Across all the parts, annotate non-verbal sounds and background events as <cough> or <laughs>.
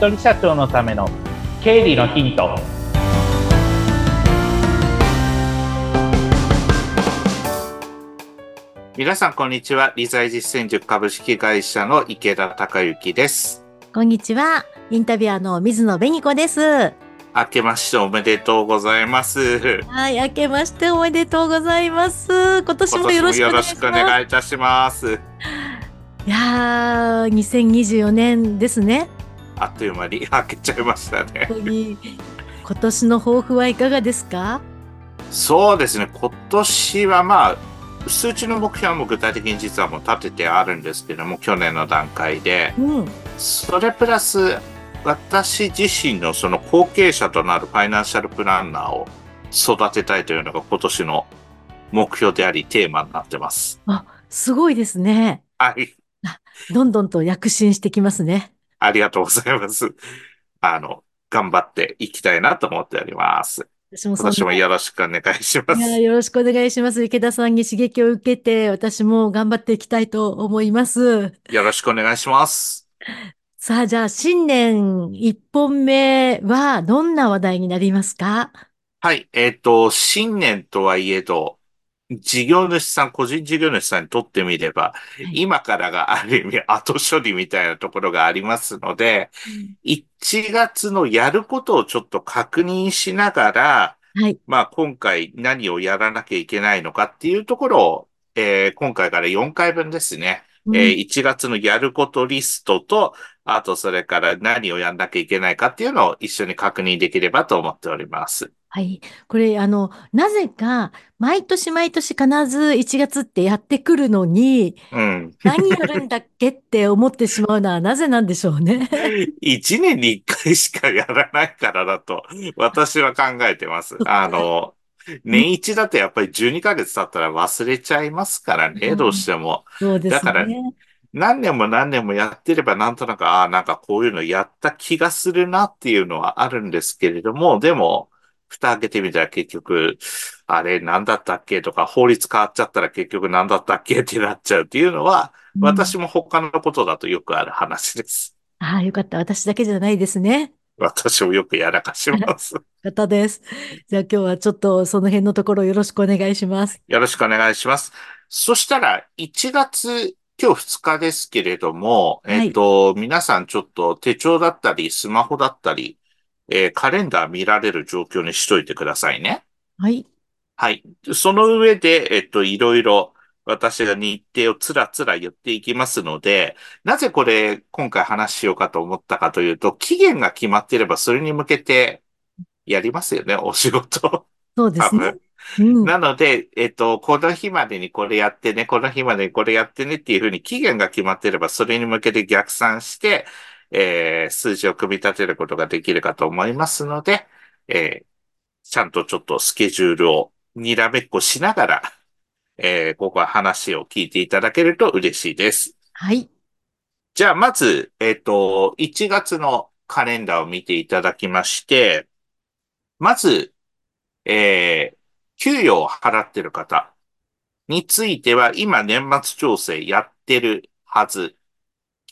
人社長のための経理のヒント皆さんこんにちは理財実践塾株式会社の池田孝之ですこんにちは。インタビュアーの水野紅子です。は明けましておめでとうございますい、明けましておめでとうございます。今年今もよろしくお願いします。願いいたしますいやー、2024年ですね。あっという間に <laughs> 明けちゃいましたね今年の抱負はいかがですか？そうですね今年はまあ数値の目標はもう具体的に実はもう立ててあるんですけども去年の段階でうん。それプラス私自身のその後継者となるファイナンシャルプランナーを育てたいというのが今年の目標でありテーマになってます。あ、すごいですね。はい。どんどんと躍進してきますね。ありがとうございます。あの、頑張っていきたいなと思っております。私もそんな今年もよろしくお願いします。よろしくお願いします。池田さんに刺激を受けて、私も頑張っていきたいと思います。よろしくお願いします。さあ、じゃあ、新年一本目はどんな話題になりますか？はい。えっ、と、新年とはいえど、事業主さん、個人事業主さんにとってみれば、い今からがある意味後処理みたいなところがありますので、1月のやることをちょっと確認しながら、はい。まあ今回何をやらなきゃいけないのかっていうところを、えー今回から4回分ですね、うんえー1月のやることリストと、あとそれから何をやんなきゃいけないかっていうのを一緒に確認できればと思っております。はい。これ、あの、なぜか、毎年毎年必ず1月ってやってくるのに、うん。何やるんだっけって思ってしまうのは <laughs> なぜなんでしょうね。1年に1回しかやらないからだと、私は考えてます。あの、年一だとやっぱり12ヶ月経ったら忘れちゃいますからね、うんどうしても。そうですだからね。何年も何年もやってればなんとなく、ああ、なんかこういうのやった気がするなっていうのはあるんですけれども、でも、蓋開けてみたら結局、あれ何だったっけ？とか、法律変わっちゃったら結局何だったっけ？ってなっちゃうっていうのは、うん私も他のことだとよくある話です。ああ、よかった。私だけじゃないですね。私もよくやらかします。方です。じゃあ今日はちょっとその辺のところよろしくお願いします。よろしくお願いします。そしたら、1月、今日2日ですけれども、はいえっと、皆さんちょっと手帳だったり、スマホだったり、えーカレンダー見られる状況にしといてくださいね。はい。はい。その上で、えっと、いろいろ私が日程をつらつら言っていきますので、なぜこれ今回話しようかと思ったかというと、期限が決まっていればそれに向けてやりますよね、お仕事。そうですね。うん。なので、えっと、この日までにこれやってね、この日までにこれやってねっていうふうに期限が決まっていれば、それに向けて逆算して、えー数字を組み立てることができるかと思いますので、えーちゃんとちょっとスケジュールをにらめっこしながら、<laughs> えーここは話を聞いていただけると嬉しいです。はい。じゃあ、まず、えっと、1月のカレンダーを見ていただきまして、まず、えー給与を払ってる方については、今年末調整やってるはず。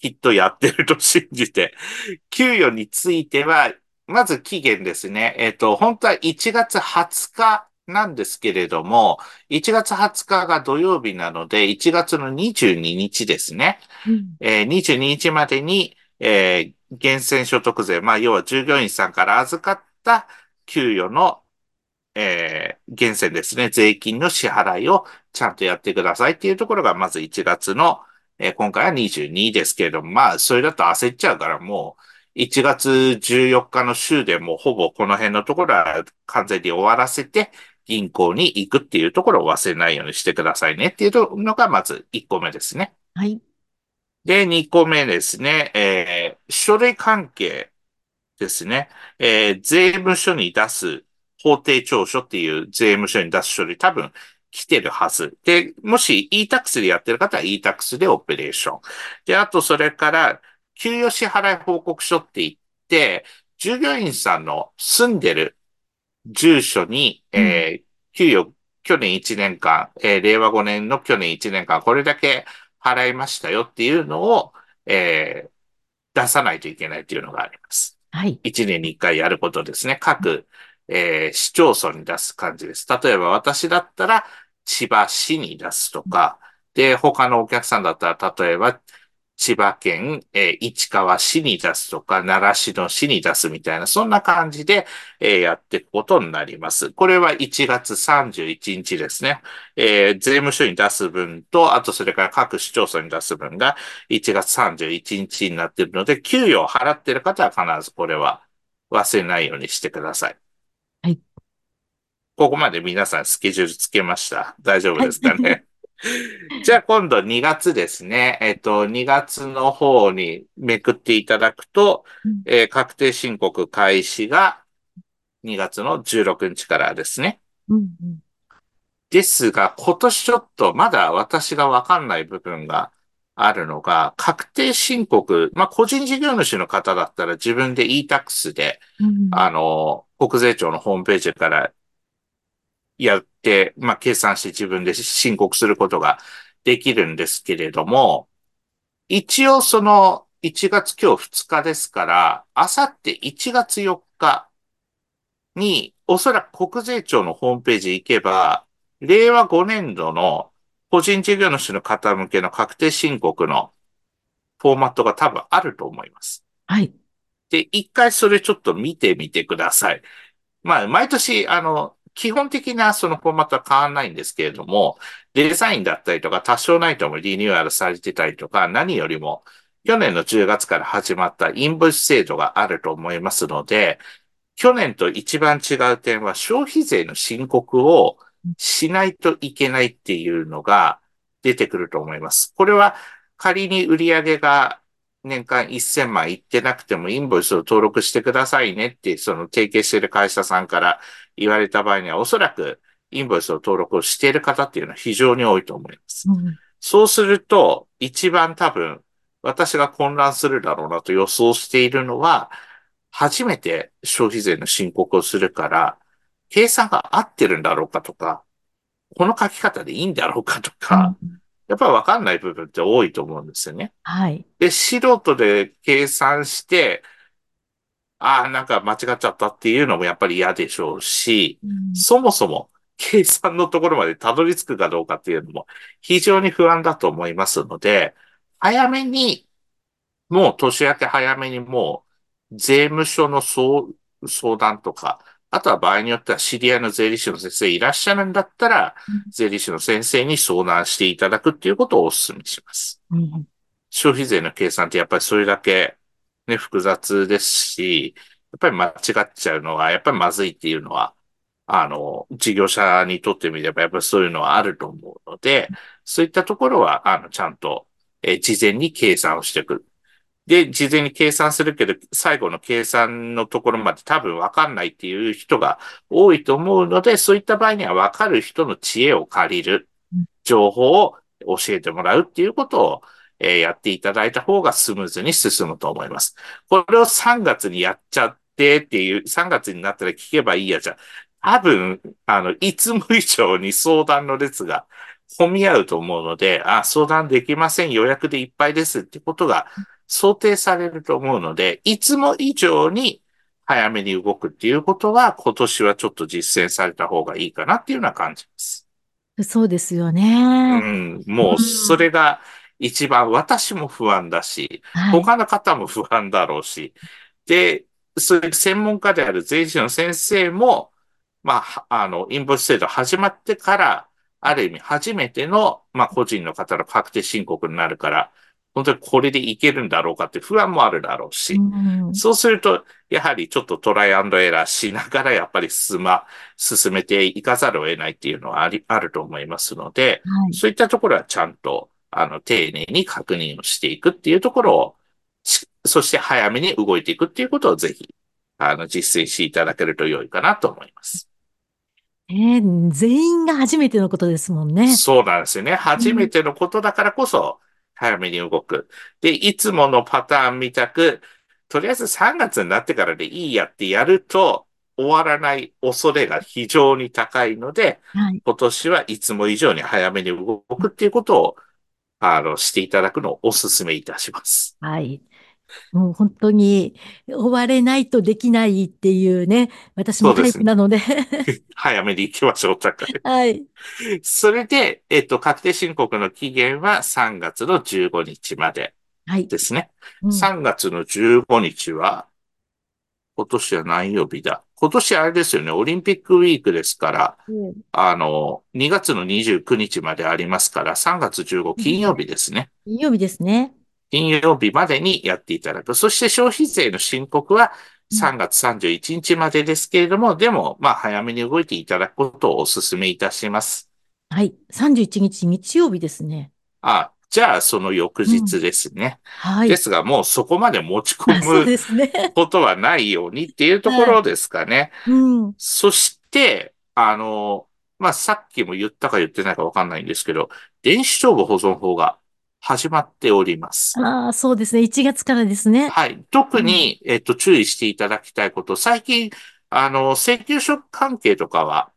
きっとやってると信じて。<laughs> 給与については、まず期限ですね。えっと、本当は1月20日なんですけれども、1月20日が土曜日なので、1月の22日ですね。うんえー22日までに、えー源泉所得税、まあ、要は従業員さんから預かった給与の、えー源泉ですね、税金の支払いをちゃんとやってくださいっていうところが、まず1月の、えー今回は22ですけれども、まあ、それだと焦っちゃうから、もう、1月14日の週でもうほぼこの辺のところは完全に終わらせて、銀行に行くっていうところを忘れないようにしてくださいねっていうのが、まず1個目ですね。はい。で、2個目ですね、えー書類関係ですね。えー税務署に出す法定調書っていう税務署に出す書類多分来てるはず。で、もし e-tax でやってる方は e-tax でオペレーション。で、あとそれから、給与支払い報告書って言って、従業員さんの住んでる住所に、えー給与、去年1年間、えー令和5年の去年1年間、これだけ払いましたよっていうのを、えー出さないといけないというのがあります。はい。1年に1回やることですね。各、えー市町村に出す感じです。例えば私だったら千葉市に出すとか、で、他のお客さんだったら例えば千葉県、えー市川市に出すとか、奈良市の市に出すみたいな、そんな感じで、えーやっていくことになります。これは1月31日ですね。えー税務署に出す分と、あとそれから各市町村に出す分が1月31日になっているので、給与を払っている方は必ずこれは忘れないようにしてください。はい。ここまで皆さんスケジュールつけました。大丈夫ですかね？<laughs> じゃあ今度2月ですね。えっと、2月の方にめくっていただくと、うんえー確定申告開始が2月の16日からですね。うんうんですが、今年ちょっとまだ私がわかんない部分があるのが、確定申告、まあ、個人事業主の方だったら自分で e-tax で、うんあの、国税庁のホームページからやって、まあ、計算して自分で申告することができるんですけれども、一応その1月今日2日ですから、あさって1月4日に、おそらく国税庁のホームページ行けば、令和5年度の個人事業主の方向けの確定申告のフォーマットが多分あると思います。はい。で、一回それちょっと見てみてください。まあ、毎年、あの、基本的なそのフォーマットは変わらないんですけれども、デザインだったりとか、多少ないともリニューアルされてたりとか、何よりも、去年の10月から始まったインボイス制度があると思いますので、去年と一番違う点は消費税の申告をしないといけないっていうのが出てくると思います。これは仮に売上が年間1000万いってなくてもインボイスを登録してくださいねって、その提携している会社さんから言われた場合には、おそらくインボイスを登録をしている方っていうのは非常に多いと思います。うんそうすると、一番多分、私が混乱するだろうなと予想しているのは、初めて消費税の申告をするから、計算が合ってるんだろうかとか、この書き方でいいんだろうかとか、うんやっぱりわかんない部分って多いと思うんですよね。はい。で、素人で計算して、ああ、なんか間違っちゃったっていうのもやっぱり嫌でしょうし、うんそもそも計算のところまでたどり着くかどうかっていうのも非常に不安だと思いますので、早めに、もう年明け早めにもう税務署の相相談とか、あとは場合によっては知り合いの税理士の先生いらっしゃるんだったら、うん税理士の先生に相談していただくっていうことをお勧めします。うん消費税の計算ってやっぱりそれだけね、複雑ですし、やっぱり間違っちゃうのは、やっぱりまずいっていうのは、あの、事業者にとってみれば、やっぱりそういうのはあると思うので、そういったところは、あの、ちゃんと、えー事前に計算をしてくる。で、事前に計算するけど、最後の計算のところまで多分わかんないっていう人が多いと思うので、そういった場合にはわかる人の知恵を借りるうん、情報を教えてもらうっていうことを、えーやっていただいた方がスムーズに進むと思います。これを3月にやっちゃってっていう、3月になったら聞けばいいやじゃ、多分、あの、いつも以上に相談の列が混み合うと思うので、あ、相談できません、予約でいっぱいですってことが想定されると思うので、いつも以上に早めに動くっていうことは、今年はちょっと実践された方がいいかなっていうような感じです。そうですようね。ん、もうそれが一番私も不安だし、はい。他の方も不安だろうし、で、そういう専門家である税理士の先生も、まあは、あの、インボイス制度始まってから、ある意味初めての、まあ、個人の方の確定申告になるから、本当にこれでいけるんだろうかって不安もあるだろうし、うんそうすると、やはりちょっとトライアンドエラーしながら、やっぱり進ま、進めていかざるを得ないっていうのはあり、あると思いますので、はい。そういったところはちゃんと、あの、丁寧に確認をしていくっていうところを、しそして早めに動いていくっていうことをぜひ、あの、実践していただけると良いかなと思います。ね全員が初めてのことですもんね。そうなんですよね。初めてのことだからこそ、早めに動く。で、いつものパターンみたく、とりあえず3月になってからでいいやってやると、終わらない恐れが非常に高いので、はい。今年はいつも以上に早めに動くっていうことを、あの、していただくのをお勧めいたします。はい。もう本当に追われないとできないっていうね、私もタイプなので。<laughs> 早めに行きましょう、だから。<laughs> はい。それで、えっと、確定申告の期限は3月の15日まではい。ですね。うん3月の15日は、今年は何曜日だ？今年あれですよね、オリンピックウィークですから、うんあの、2月の29日までありますから、3月15金曜日ですね。金曜日ですね。金曜日までにやっていただく。そして消費税の申告は3月31日までですけれども、でも、まあ、早めに動いていただくことをお勧めいたします。はい。31日日曜日ですね。あ、じゃあ、その翌日ですね。はい。ですが、もうそこまで持ちあ <laughs> そう込むですね。ことはないようにっていうところですかね。うん。そして、あの、まあ、さっきも言ったか言ってないかわかんないんですけど、電子帳簿保存法が始まっております。ああ、そうですね。1月からですね。はい。特に、えっと、注意していただきたいこと、最近、あの、請求書関係とかは、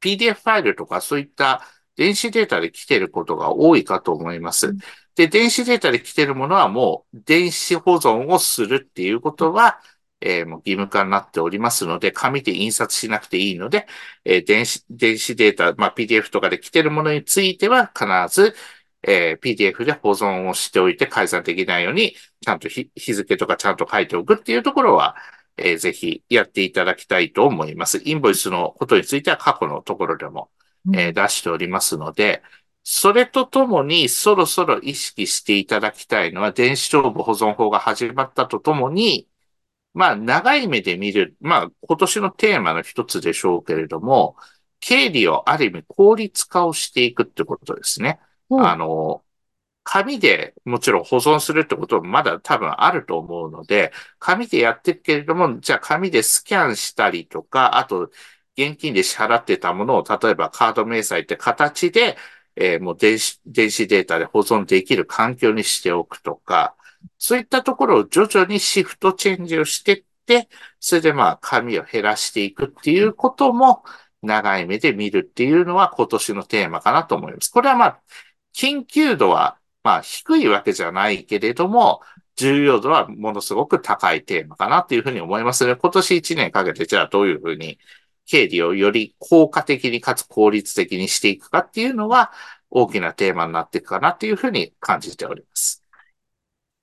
PDF ファイルとかそういった電子データで来てることが多いかと思いますうん。で、電子データで来てるものはもう電子保存をするっていうことは、えーもう義務化になっておりますので、紙で印刷しなくていいので、えー電子、電子データ、まあ、PDF とかで来てるものについては必ず、えー PDF で保存をしておいて改ざんできないように、ちゃんと日日付とかちゃんと書いておくっていうところは、えーぜひやっていただきたいと思います。インボイスのことについては過去のところでも、うんえー出しておりますので、それとともにそろそろ意識していただきたいのは、電子帳簿保存法が始まったとともに、まあ、長い目で見る、まあ、今年のテーマの一つでしょうけれども、経理をある意味効率化をしていくってことですね。あの、紙でもちろん保存するってこともまだ多分あると思うので、紙でやってるけれども、じゃあ紙でスキャンしたりとか、あと現金で支払ってたものを、例えばカード明細って形で、えーもう電子、電子データで保存できる環境にしておくとか、そういったところを徐々にシフトチェンジをしてって、それでまあ紙を減らしていくっていうことも長い目で見るっていうのは今年のテーマかなと思います。これはまあ、緊急度はまあ低いわけじゃないけれども、重要度はものすごく高いテーマかなというふうに思いますので、今年1年かけてじゃあどういうふうに経理をより効果的にかつ効率的にしていくかっていうのは大きなテーマになっていくかなというふうに感じております。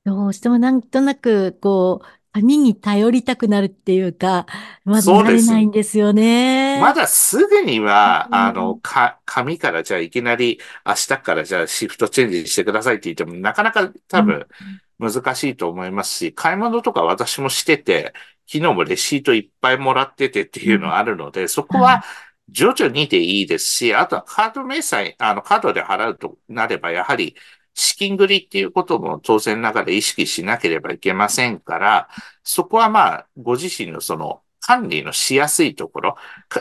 どうしてもなんとなく、こう、紙に頼りたくなるっていうか、まだ慣れないんですよね。まだすぐには、うん。あの、か、紙からじゃあいきなり明日からじゃあシフトチェンジしてくださいって言ってもなかなか多分難しいと思いますし、買い物とか私もしてて、昨日もレシートいっぱいもらっててっていうのがあるので、そこは徐々にでいいですし、あとはカード明細、あの、カードで払うとなれば、やはり資金繰りっていうことも当然ながら意識しなければいけませんから、そこはまあ、ご自身のその管理のしやすいところ、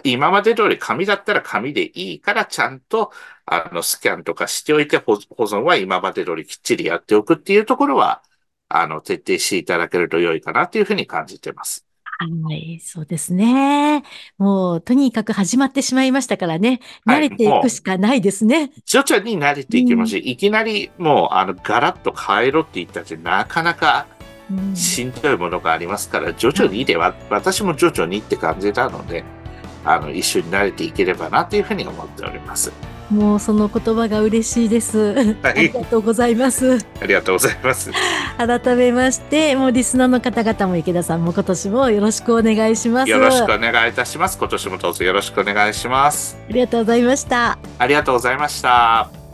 今まで通り紙だったら紙でいいからちゃんとあのスキャンとかしておいて保存は今まで通りきっちりやっておくっていうところは、あの、徹底していただけると良いかなというふうに感じてます。はい、そうですね。もう、とにかく始まってしまいましたからね。はい慣れていくしかないですね。徐々に慣れていきますし、いきなりもうあのガラッと変えろって言ったってなかなかうんしんどいものがありますから、徐々にでは、私も徐々にって感じなので、あの、一緒に慣れていければなというふうに思っております。もうその言葉が嬉しいです。ありがとうございます。ありがとうございます。改めまして、もうリスナーの方々も池田さんも今年もよろしくお願いします。よろしくお願いいたします。今年もどうぞよろしくお願いします。ありがとうございました。ありがとうございました。